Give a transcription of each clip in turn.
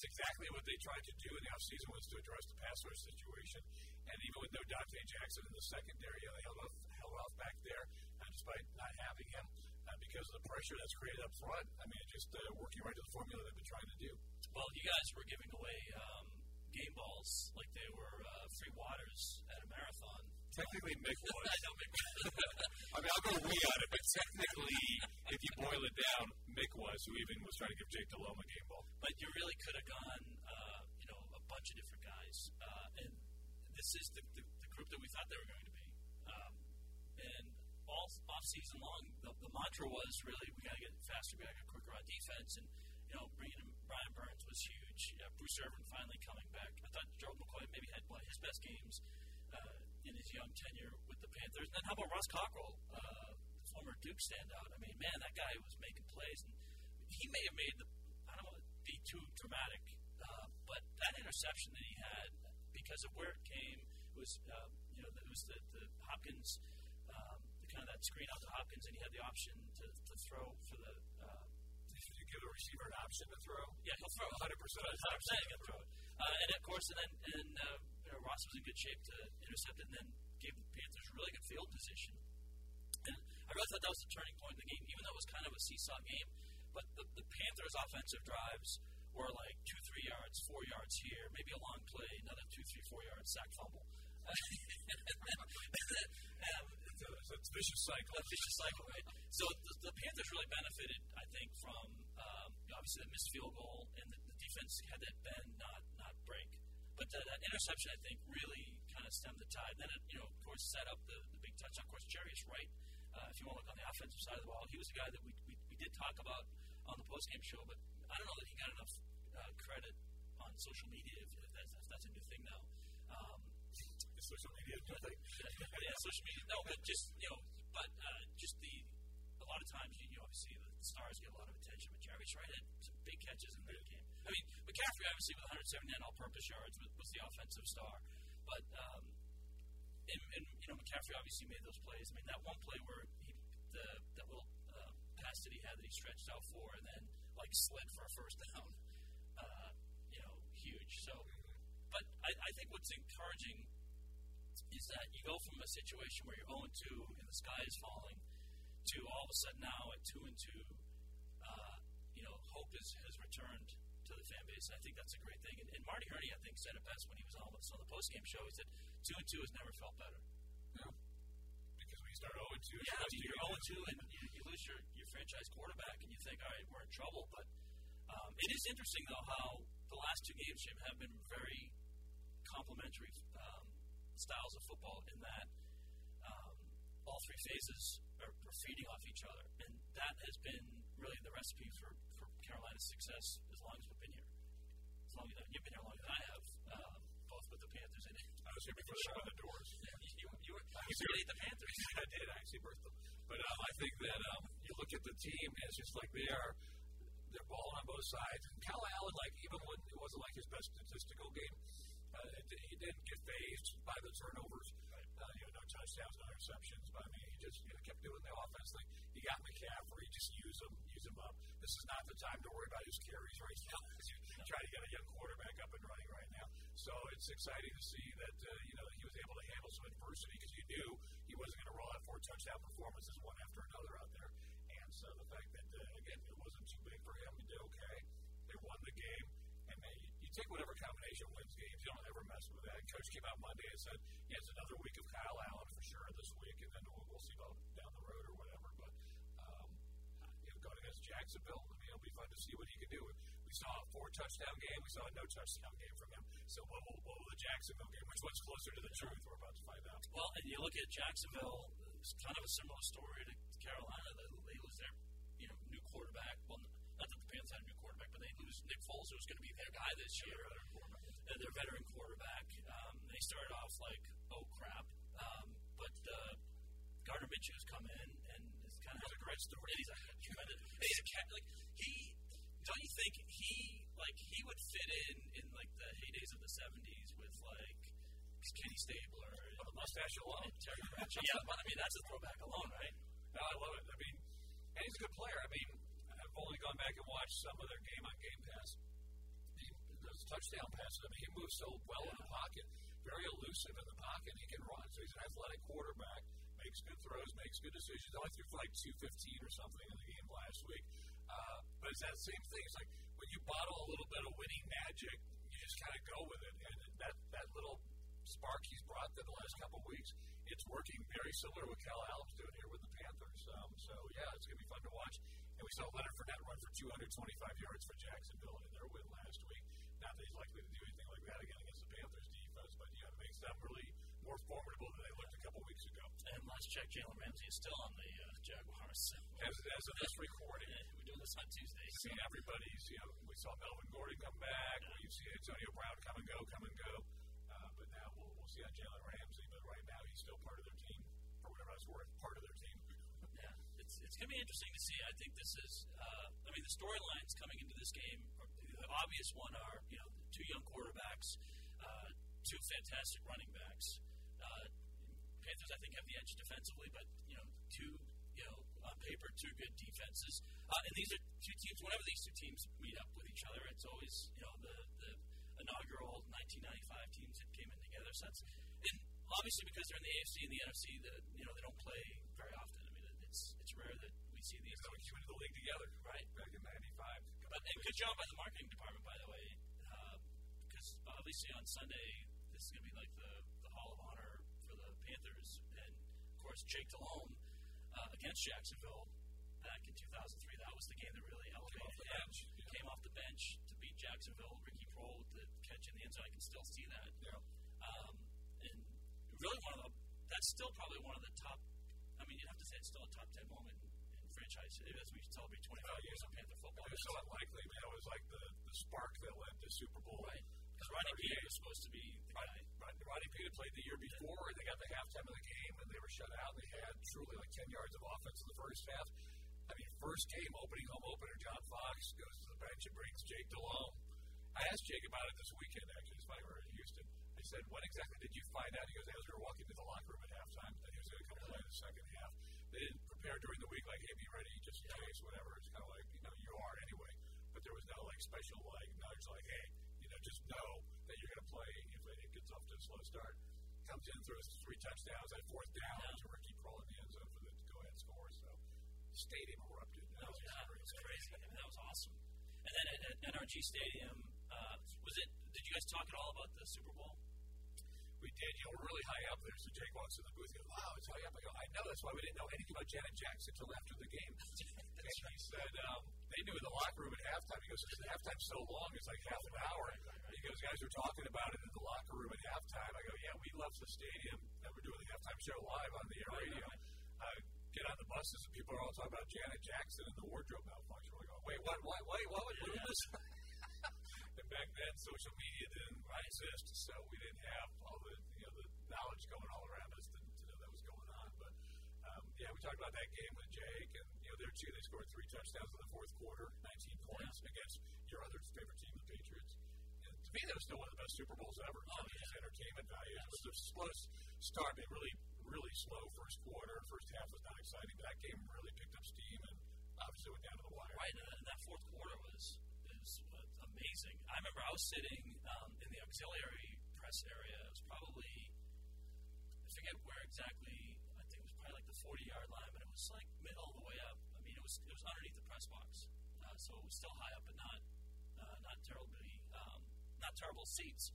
It's exactly what they tried to do in the offseason was to address the pass rush situation. And even with no Donte Jackson in the secondary, they held off, held off back there uh, despite not having him uh, because of the pressure that's created up front. I mean, just uh, working right to the formula they've been trying to do. Well, you guys were giving away um, game balls like they were uh, free waters at a marathon. Technically, Mick was. I know Mick I mean, I'll go we on it, but technically, if you boil it down, Mick was, who even was trying to give Jake Delhomme a game ball. But you really could have gone, uh, you know, a bunch of different guys. Uh, and this is the, the, the, group that we thought they were going to be. Um, and all off season long, the, the mantra was really we got to get faster, we got to get quicker on defense. And, you know, bringing in Brian Burns was huge. Uh, Bruce Irvin finally coming back. I thought Joe McCoy maybe had one of his best games uh, in his young tenure with the Panthers. And then how about Ross Cockrell, uh, former Duke standout? I mean, man, that guy was making plays, and he may have made the. I don't want to be too dramatic, uh, but that interception that he had, because of where it came, was uh, you know it was the, the Hopkins, um, the kind of that screen out to Hopkins, and he had the option to, to throw for the. Uh, you give a receiver an option to throw? Yeah, he'll throw 100 percent. 100 percent he'll throw it. Uh, and of course, and then and uh, you know, Ross was in good shape to intercept it, and then gave the Panthers a really good field position. And I really thought that was the turning point in the game, even though it was kind of a seesaw game. But the, the Panthers' offensive drives were like two, three yards, four yards here, maybe a long play, another two, three, four yards, sack fumble. um, it's, a, it's a vicious cycle. A vicious cycle, right? So the, the Panthers really benefited, I think, from um, obviously the missed field goal, and the, the defense had that bend, not not break. But that, that interception, I think, really kind of stemmed the tide. Then it, you know, of course, set up the, the big touchdown. Of course, Jarius Wright, uh, if you want to look on the offensive side of the ball, he was a guy that we, we, we did talk about on the postgame show, but I don't know that he got enough uh, credit on social media, if, if, that's, if that's a new thing now. Um, social media, yeah, social media. No, but just you know, but uh, just the a lot of times you, you know, obviously the stars get a lot of attention, but Jarius Wright had some big catches in that game. I mean, McCaffrey obviously with 179 all-purpose yards was, was the offensive star, but um, and, and you know McCaffrey obviously made those plays. I mean, that one play where he the that little uh, pass that he had that he stretched out for and then like slid for a first down, uh, you know, huge. So, but I, I think what's encouraging is that you go from a situation where you're 0 2 and the sky is falling to all of a sudden now at 2 and 2, uh, you know, hope is, has returned to the fan base. And I think that's a great thing. And, and Marty Hurney, I think, said it best when he was on with us on the postgame show. He said, 2 and 2 has never felt better. Yeah. Because when you start 0 and 2, yeah, you're 0 and 2 and you, you lose your, your franchise quarterback and you think, all right, we're in trouble. But um, it is interesting, though, how the last two games, Jim, have been very complementary um, styles of football in that um, all three phases are, are, feeding off each other. And that has been really the recipe for, for Carolina's success as long as we've been here. As long as you've been here longer than I have, uh, both with the Panthers and I was here before they opened the doors. Yeah, you, you, were, you really the Panthers. I did. I actually birthed them. But um, I think that um, you look at the team, it's just like they are they're balling on both sides. And Kyle Allen, like even when it wasn't like his best statistical game, uh, he didn't get phased by the turnovers. Uh, you know, no touchdowns, no interceptions. But I mean, he just you know, kept doing the offense thing. He got McCaffrey, just use him, use him up. This is not the time to worry about his carries right now because you're trying to get a young quarterback up and running right now. So it's exciting to see that uh, you know he was able to handle some adversity because you knew he wasn't going to roll out four touchdown performances one after another out there. And so the fact that uh, again it wasn't too big for him, he did okay. They won the game, and they, you take whatever combination wins games. You don't ever mess with that. Coach came out Monday and said he has another week of Kyle Allen for sure this week, and then we'll, we'll see about down the road or whatever. But um, you know, going against Jacksonville, I mean, it'll be fun to see what he can do. We saw a four touchdown game. We saw a no touchdown game from him. So what will, what will the Jacksonville game? Which one's closer to the truth? We're about to find out. Well, and you look at Jacksonville, it's kind of a similar story to Carolina. They lose their you know new quarterback. Well, not that the Panthers had a new quarterback, but they lose Nick Foles, who's going to be their guy this year. Uh, their veteran quarterback. Um, they started off like, oh crap. Um, but uh, Gardner Minshew's come in and is kind of has a great story. And he's a tremendous. he's a cat. Like he, don't you think he like he would fit in in like the heydays of the '70s with like Kenny Stabler, Well, the mustache alone. and Terry Bradshaw. yeah, but I mean that's a throwback alone, right? No, I love it. I mean, and he's a good player. I mean, only gone back and watched some of their game on Game Pass. He, those touchdown passes. I mean, he moves so well in the pocket, very elusive in the pocket. He can run. So he's an athletic quarterback. Makes good throws, makes good decisions. Only threw for like 215 or something in the game last week. Uh, but it's that same thing. It's like when you bottle a little bit of winning magic, you just kind of go with it. And that that little spark he's brought in the last couple of weeks, it's working very similar to what Kyle Allen's doing here with the Panthers. Um, so yeah, it's gonna be fun to watch. And we saw Leonard Fournette run for 225 yards for Jacksonville in their win last week. Not that he's likely to do anything like that again against the Panthers defense, but yeah, it makes them really more formidable than they looked a couple weeks ago. And last check, Jalen Ramsey is still on the uh, Jaguars. As, as of this recording, Yeah, we're doing this on Tuesday. You've seen everybody's, you know, we saw Melvin Gordon come back. We've seen Antonio Brown come and go, come and go. Uh, but now we'll, we'll see on Jalen Ramsey. But right now, he's still part of their team, for whatever that's worth, part of their. Yeah, it's, going to be interesting to see. I think this is, uh, I mean, the storylines coming into this game, the obvious one are, you know, two young quarterbacks, uh, two fantastic running backs. Uh, Panthers, I think, have the edge defensively, but, you know, two, you know, on paper, two good defenses. Uh, and these are two teams, whenever these two teams meet up with each other, it's always, you know, the, the inaugural 1995 teams that came in together. That's, and obviously because they're in the AFC and the NFC, the, you know, they don't play very often. It's it's rare that we see these teams. came the league together, Right. Back in '95. But and good job by the marketing department, by the way, uh, because obviously on Sunday this is going to be like the, the Hall of Honor for the Panthers, and of course Jake Delhomme uh, against Jacksonville back in 2003. That was the game that really elevated the him. yeah. Came off the bench to beat Jacksonville. Ricky Proehl with the catch in the end zone. I can still see that. Yeah. Um, and really one of the that's still probably one of the top. I mean, you'd have to say it's still a top ten moment in, franchise as we celebrate 25 Oh, years yeah. of Panther football. It was so unlikely. Man. It was like the, the spark that led to Super Bowl. Right. Because Rodney Peete was supposed to be the guy. Right, Rodney Peete played the year before, and they got the halftime of the game, and they were shut out. They had truly like 10 yards of offense in the first half. I mean, first game, opening home opener, John Fox goes to the bench and brings Jake Delhomme. I asked Jake about it this weekend, actually. It's funny, were in Houston. I said, when exactly did you find out? He goes, as we were walking to the locker room at halftime, that he was going to come play in the second half. They didn't prepare during the week, like, hey, be ready, just in case, whatever. It's kind of like, you know, you are anyway. But there was no, like, special, like, nudge, like, hey, you know, just know that you're going to play if it gets off to a slow start. Comes in, throws three touchdowns, at fourth down to Ricky Proehl in the end zone for the go-ahead and score. So stadium erupted. That was Yeah, it was crazy. crazy. I mean, that was awesome. And then at, at NRG Stadium, uh, was it? Did you guys talk at all about the Super Bowl? We did. You know, we're really high up there. So Jake walks in the booth. He goes, "Wow, it's high up." I go, "I know. That's why we didn't know anything about Janet Jackson until after the game." and he said um, they knew in the locker room at halftime. He goes, "The halftime's so long; it's like half an hour." He goes, "Guys are talking about it in the locker room at halftime." I go, "Yeah, we left the stadium and we're doing the halftime show live on the air radio." Uh, get on the buses and people are all talking about Janet Jackson and the wardrobe malfunction. We're going, "Wait, what? What? Wait, what? What? What is this?" And back then, social media didn't exist, so we didn't have all the you know the knowledge going all around us to, to know that was going on. But um, yeah, we talked about that game with Jake, and you know there too they scored three touchdowns in the fourth quarter, 19 points against your other favorite team, the Patriots. And to me, that was still one of the best Super Bowls ever. Oh, yeah. Just entertainment value. It was a slow start, but really really slow first quarter. First half was not exciting. but That game really picked up steam and obviously went down to the wire. Right, and that fourth quarter was was, was amazing. I remember I was sitting um, in the auxiliary press area. It was probably I forget where exactly. I think it was probably like the 40 yard line, but it was like of the way up. I mean, it was it was underneath the press box, uh, so it was still high up, but not uh, not terribly um, not terrible seats.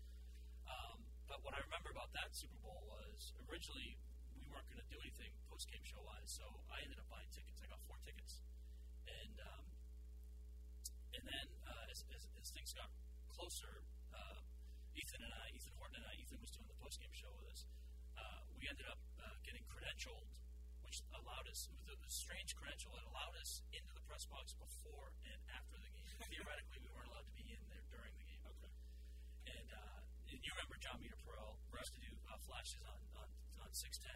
Um, but what I remember about that Super Bowl was originally we weren't going to do anything post game show wise, so I ended up buying tickets. I got four tickets, and um, and then uh, as, as, as things got closer, uh, Ethan and I, Ethan Horton and I, Ethan was doing the post game show with us. Uh, we ended up uh, getting credentialed, which allowed us. It was a, strange credential. It allowed us into the press box before and after the game. Theoretically, we weren't allowed to be in there during the game. Okay. And, uh, and you remember John Meterparel used to do uh, flashes on on, on 610.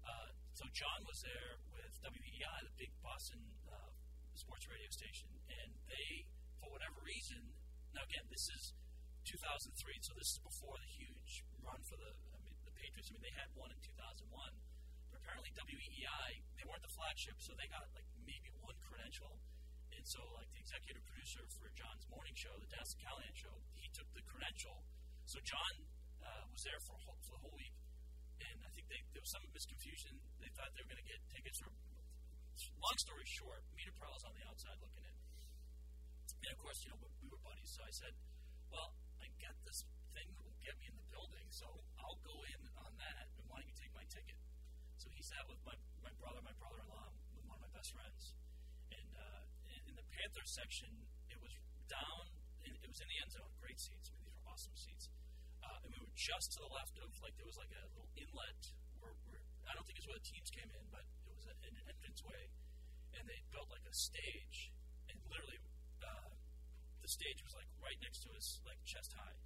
Uh, so John was there with WEEI, the big Boston uh, sports radio station, and they, for whatever reason, now again, this is 2003, so this is before the huge run for the I mean, the Patriots. I mean, they had one in 2001, but apparently WEEI they weren't the flagship, so they got like maybe one credential. And so, like the executive producer for John's morning show, the Dennis Callahan show, he took the credential. So John uh, was there for, for the whole week, and I think they, there was some misconfusion. They thought they were going to get tickets. Or long story short, Meterparel on the outside looking in, and of course, you know we were buddies. So I said, "Well, I got this thing that will get me in the building, so I'll go in on that. And why don't you take my ticket?" So he sat with my, my brother, my brother-in-law, with one of my best friends, and uh, in, the Panthers section, it was down. It was in the end zone, great seats. I mean, these were awesome seats. Uh, and we were just to the left of like there was like a little inlet where, where I don't think it's where the teams came in, but it was a, an entranceway, and they built like a stage, and literally the stage was like right next to us, like chest high.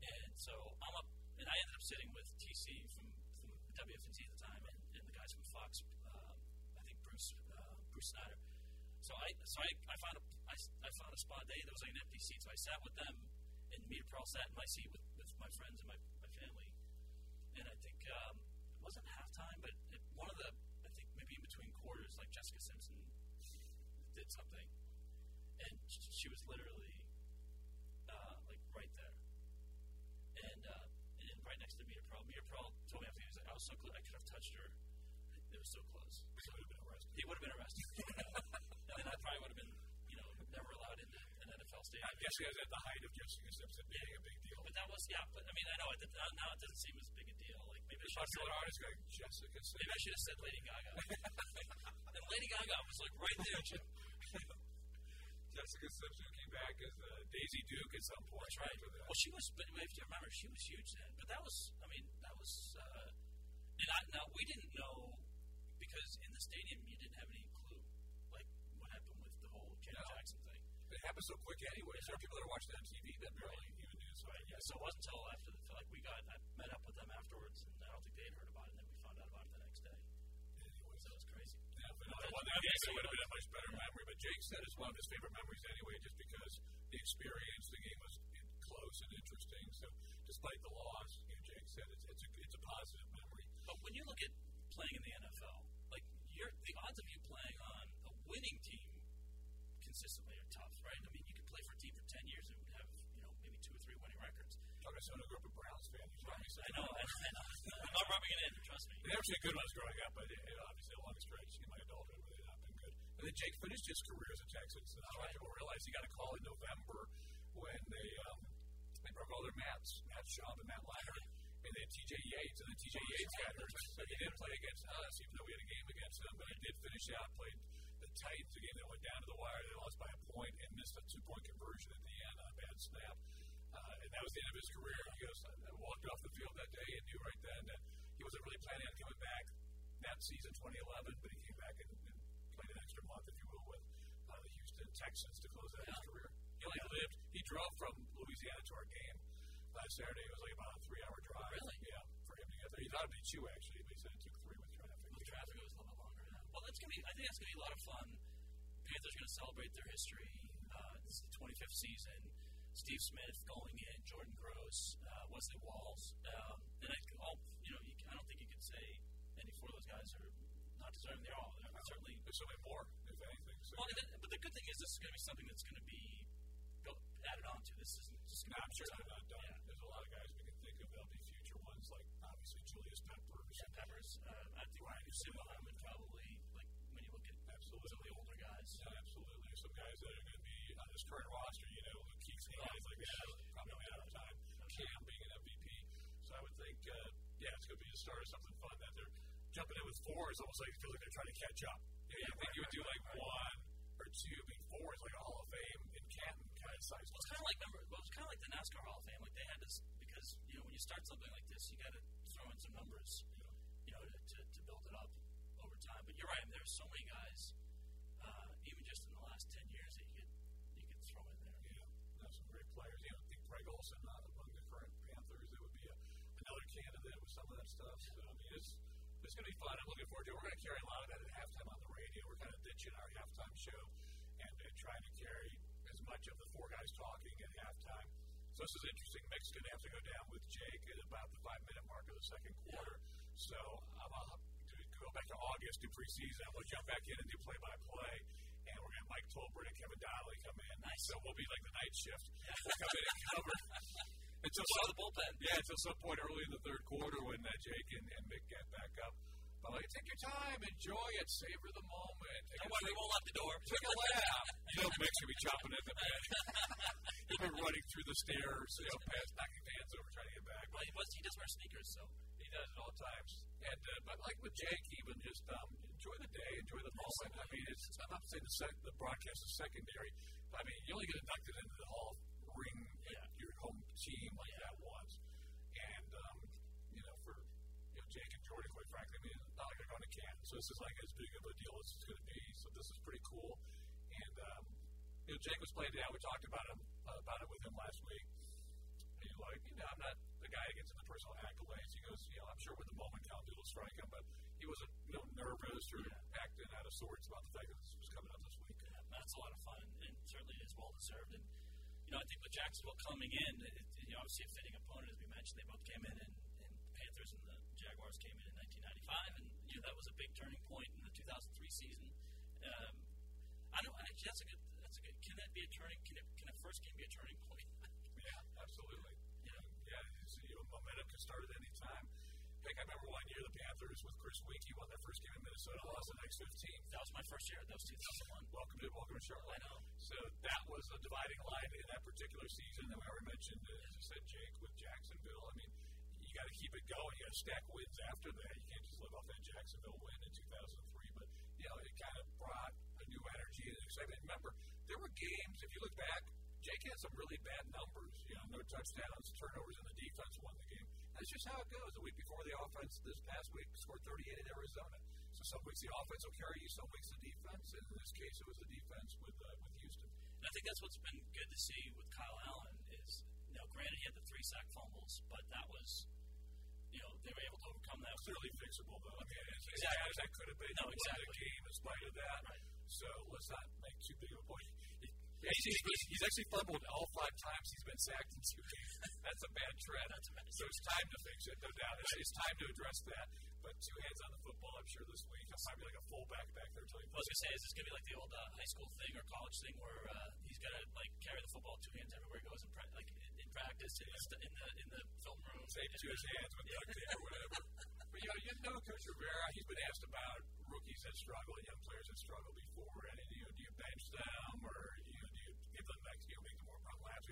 And so I'm up, and I ended up sitting with TC from, from WFNZ at the time, and, and the guys from Fox. Um, I think Bruce uh, Bruce Snyder. So I so I, I found a I, I found a spot. They there was like an empty seat, so I sat with them, and me and Pearl sat in my seat with, with my friends and my, my family. And I think um, it wasn't halftime, but it, one of the I think maybe in between quarters, like Jessica Simpson did something, and she was literally uh, like right there, and uh, and right next to Meterparel. Mia Pearl told me after he was like, I was so close, I could have touched her. It was so close. So He would have been arrested. He would have been arrested. and then I probably would have been, you know, never allowed into an NFL stadium. I guess he was at the height of Jessica Simpson being a big deal. But that was, yeah, but I mean, I know it, now now it doesn't seem as big a deal. Like maybe I should have Popular said, artist going, Jessica Simpson. maybe I should have said Lady Gaga. and Lady Gaga was like right there. Jim. Jessica came back as uh, Daisy Duke at some point. That's right. Well, she was, but if you remember, she was huge then. But that was, I mean, that was, uh, and I, now we didn't know because in the stadium you didn't have any clue, like what happened with the whole Janet No. Jackson thing. It happened so quick anyway. So there are people that are watching on TV that barely even knew. So Right. Yeah. So it wasn't until after the like we got I met up with them afterwards, and I don't think they had heard about it, and then we found out about it the next day. anyways, So it was crazy. Yeah, but Well, that it would have been a much better memory. But Jake said it's one of his favorite memories anyway, just because the experience, the game was close and interesting. So despite the loss, you know, Jake said it's, it's, a, it's a positive memory. But when you look at playing in the NFL, like you're, the odds of you playing on a winning team consistently are tough, right? I mean, you could play for a team for ten years and have you know maybe two or three winning records. Talking to someone who grew up a Browns fan, you told me I know. I, I know. I'm not rubbing it in. Trust me. They never seen good ones growing up, but it, it obviously a long stretch in my adulthood where they've not been good. And then Jake finished his career as a Texan. So that's why people realize he got a call in November when they um, they broke all their mats, Matt Schaub and Matt Leinart. And then TJ Yates, and then TJ Yates got hurt. So he didn't play against us, even though we had a game against them. But he did finish out, played the Titans, a game that went down to the wire. They lost by a point and missed a two point conversion at the end on a bad snap. Uh, and that was the end of his career. He goes, I walked off the field that day and knew right then that he wasn't really planning on coming back that season 2011, but he came back and, an extra month, if you will, with uh, the Houston Texans to close out his career. He only lived, he drove from Louisiana to our game last Saturday. It was like about a three hour drive. Really? Yeah, for him to get there. He thought it'd be two, actually, but he said it took three with traffic. With traffic, it was a little bit longer. Now. Well, that's gonna be. I think that's gonna be a lot of fun. Panthers are gonna celebrate their history. Uh, this is the 25th season. Steve Smith going in, Jordan Gross, uh, Wesley Walls, um, and I, all, you know, you, I don't think you could say any four of those guys are not deserving. They're all they're certainly. There's so many more, if anything. So. Well, then, but the good thing is this is going to be something that's going to be built, added on to. This isn't just No, going I'm sure they're not done. There's a lot of guys we can think of. There'll be future ones, like obviously Julius Peppers. Yeah, Peppers. Uh, I think Ryan Simon would probably like when you look at Absolutely. some of the older guys. Yeah, absolutely. Some guys that are going to be on this current roster, you know, Luke Keeks and guys like that, probably not out of time. Cam being an MVP. So I would think, uh, yeah, it's going to be the start of something fun that jumping in with four. It's almost like it feels like they're trying to catch up. You, know, you think you would do like one or two, being four is like a Hall of Fame in Canton kind of size. Well, it's kind of like remember, well, it's kind of like the NASCAR Hall of Fame. Like they had this because you know when you start something like this, you got to throw in some numbers, you know, to, to, to build it up over time. But you're right. There's so many guys, uh, even just in the last ten years, that you could you could throw in there. Yeah, there's some great players. You know, I think Greg Olsen uh, among the current Panthers, that would be a, another candidate with some of that stuff. So, I mean, it's, it's going to be fun. I'm looking forward to it. We're going to carry a lot of that at halftime on the radio. We're kind of ditching our halftime show and, and trying to carry as much of the four guys talking at halftime. So this is interesting. Mick's going to have to go down with Jake at about the five minute mark of the second quarter. So I'm uh, to go back to August, do preseason. I'm going to jump back in and do play by play. And we're going to have Mike Tolbert and Kevin Donnalley come in. Nice. So we'll be like the night shift. We'll come in and cover. Until some, the bullpen. yeah, until some point early in the third quarter when uh, Jake and, and Mick get back up. But like, take your time, enjoy it, savor the moment. Take Don't worry, we won't lock the door. Take a lap. You know, Mick's gonna be chopping at the bed. He'll be running through the stairs, you know, past knocking fans over, trying to get back. Well, he, was, he does wear sneakers, so He does it all times. And uh, but like with Jake, even just um, enjoy the day, enjoy the moment. I mean, it's I'm not saying the, sec- the broadcast is secondary. But I mean, you only get inducted into the Hall of Ring Yeah. Your home team like that once. And um, you know, for you know Jake and Jordan, quite frankly, I mean, it's not like they're going to Canton, so this is like as big of a deal as it's going to be. So this is pretty cool. And um, you know, Jake was playing down. We talked about him uh, about it with him last week. And he's like, you know, I'm not the guy that gets into personal accolades. He goes, you know, I'm sure when the moment comes, it'll strike him, but he wasn't, you know, nervous or acting out of sorts about the fact that this was coming up this week. yeah, that's a lot of fun, and certainly is well deserved. And you know, I think with Jacksonville coming in, it, it, you know, obviously a fitting opponent, as we mentioned, they both came in, and, and the Panthers and the Jaguars came in in 1995, and you know that was a big turning point in the 2003 season. Um, I don't actually that's a good that's a good. Can that be a turning? Can it can a first game be a turning point? Yeah, absolutely. Yeah. Yeah, it's, you know, momentum can start at Heck, I remember one year the Panthers with Chris Weinke won their first game in Minnesota, lost the next 15. That was my first year. That was 2001. Welcome to welcome to Charlotte. I know. So that was a dividing line in that particular season. And we already mentioned, uh, as you said, Jake with Jacksonville. I mean, you got to keep it going. You got to stack wins after that. You can't just live off that Jacksonville win in 2003. But you know, it kind of brought a new energy and excitement. Remember, there were games. If you look back, Jake had some really bad numbers. You know, no touchdowns, turnovers, and the defense won the game. That's just how it goes. The week before the offense, this past week, scored 38 in Arizona. So some weeks the offense will carry you, some weeks the defense. And in this case, it was the defense with uh, with Houston. And I think that's what's been good to see with Kyle Allen is, know, granted he had the three sack fumbles, but that was, you know, they were able to overcome that. Clearly fixable, though. I mean, as, Exactly. as that could have been, No, exactly. a game in spite of that. Right. So let's not make too big of a point. He- He's, he's, he's actually fumbled all five times he's been sacked in two games. That's a bad trend. That's a bad so it's time to fix it, no doubt. It's, it's time to address that. But two hands on the football, I'm sure this week he'll probably be like a fullback back there until he I was gonna say, is this gonna be like the old uh, high school thing or college thing where uh, he's gonna like carry the football two hands everywhere he goes in, pra- like in, in practice in, the, in the in the film room? tape to his hands with duct tape or whatever. But you know, you know Coach Rivera, he's been asked about rookies that struggle and young players that struggle before, and you know, do you bench them or you know, do you give them you know, make them more laps?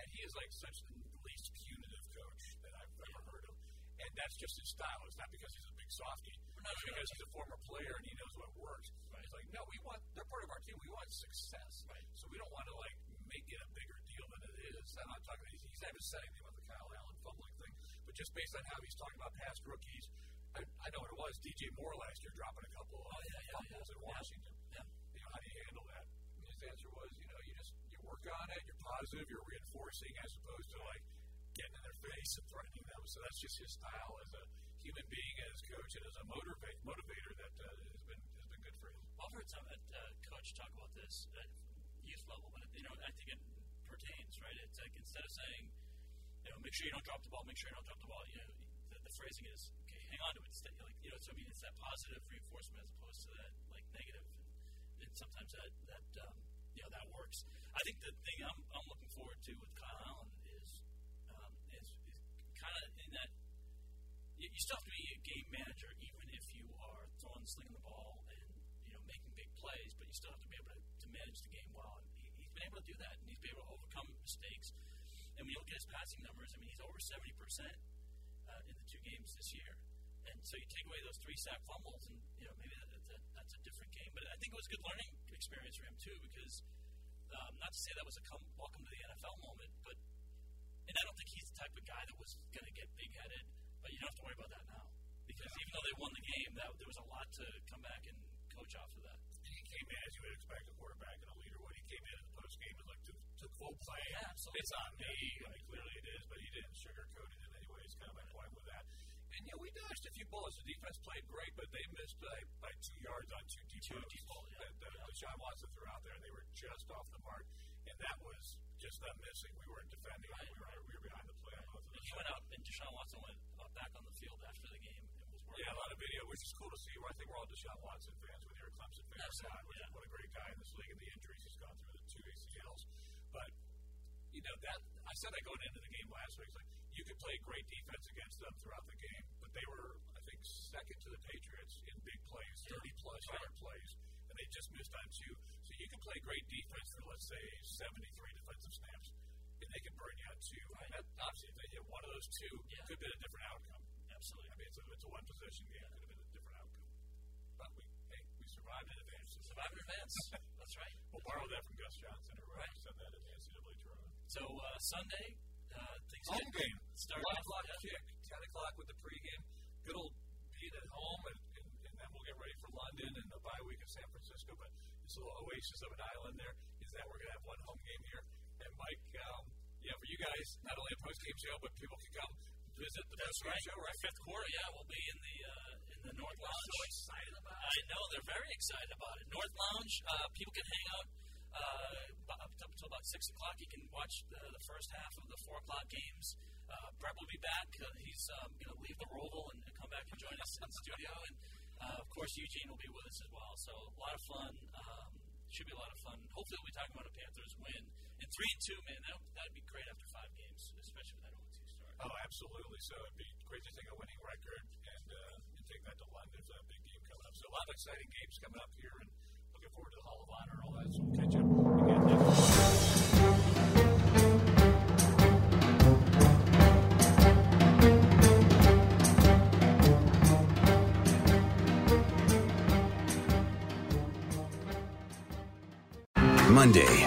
And he is like such the least punitive coach that I've ever heard of. And that's just his style. It's not because he's a big softie. No, It's because he's a former player and he knows what works. It's like, no, we want they're part of our team. We want success. Right. So we don't want to like make it a bigger deal than it is. I'm not talking. He's, he's not even said anything about the Kyle Allen fumbling thing, but just based on how he's talking about past rookies, I, I know what it was. DJ Moore last year dropping a couple of Oh, yeah, yeah, fumbles yeah. in Washington. Yeah. You know, how do you handle that? And his answer was, you know, you just you work on it. You're positive. You're reinforcing as opposed to like getting in their face and threatening them. So that's just his style as a human being, as coach, and as a motivate, motivator that uh, has been has been good for him. I've heard some uh, coach talk about this at youth level, but you know, I think it pertains, right? It's like instead of saying, you know, make sure you don't drop the ball, make sure you don't drop the ball. You know, the, the phrasing is, okay, hang on to it. Stay, like, you know, so I mean, it's that positive reinforcement as opposed to that like negative, and sometimes that that um, you know that works. I think the thing I'm, I'm looking forward to with Kyle Allen is um, is, is kind of in that you, you still have to be a game manager, even if you are throwing, slinging the ball, and you know making big plays. But you still have to be able to, to manage the game well. And he, he's been able to do that, and he's been able to overcome mistakes. And when you look at his passing numbers, I mean, he's over seventy percent uh, in the two games this year. And so you take away those three sack fumbles, and you know maybe that, that, that's a different game. But I think it was good learning experience for him too, because um, not to say that was a come, welcome to the NFL moment, but and I don't think he's the type of guy that was going to get big headed. But you don't have to worry about that now, because even though they won the game, that there was a lot to come back and coach off of that. He came in as you would expect a quarterback and a leader when he came in in the post game and like took, took full play. Yeah, absolutely. It's on me. I mean, clearly it is, but he didn't sugarcoat it in any way. It's kind of my point with that. And know, we dodged a few bullets. The defense played great, but they missed by, by two yards on two deep Two balls deep yeah. that Yeah. Deshaun Watson threw out there, and they were just off the mark. And that was just them missing. We weren't defending. Right, we, were, right. we were behind the play on both of And those. he went out, and Deshaun Watson went uh, back on the field after the game and was working. Yeah, a lot of video, which is cool to see. I think we're all Deshaun Watson fans when you're a Clemson fan. Absolutely, yeah. what a great guy in this league and the injuries he's gone through, the two ACLs. But, you know, that I said that going into the game last week. Like you could play great defense against them throughout the game, but they were, I think, second to the Patriots in big plays, 30 plus yard plays, and they just missed on two. So you can play great defense for, let's say, 73 defensive snaps, and they can burn you out two. And that, obviously, if they hit one of those two, Yeah. could have been a different outcome. Absolutely. I mean, it's a, it's a one possession game. Could have been a different outcome. But we, hey, we survived in advance. Survivor advance. That's right. We'll borrow that from Gus Johnson, or Right. right. said that in the NCAA tournament. So uh, Sunday, uh, things Home game. Start One o'clock kick, 10 o'clock with the pregame. Good old being at home, and, and, and then we'll get ready for London and the bye week in San Francisco. But this little oasis of an island there is that we're going to have one home game here. And Mike, um, yeah, for you guys, not only a post game show, but people can come visit the That's right. show, right? Fifth quarter, yeah, we'll be in the uh, in the North Lounge. So excited about it. I know they're very excited about it. North Lounge, uh, people can hang out uh, up until about six o'clock. You can watch the, the first half of the four o'clock games. Uh, Brett will be back. Uh, he's um, going to leave the Roval and, and come back and join us in the studio. And uh, of course, Eugene will be with us as well. So a lot of fun. Um, should be a lot of fun. Hopefully, we'll be talking about a Panthers win. And three and two, man, that that'd be great after five games, especially with that 0 2 start. Oh, absolutely. So it'd be great to take a winning record and, uh, and take that to London for that big game coming up. So a lot of exciting games coming up here, and looking forward to the Hall of Honor, all that. So catch up again next. Monday,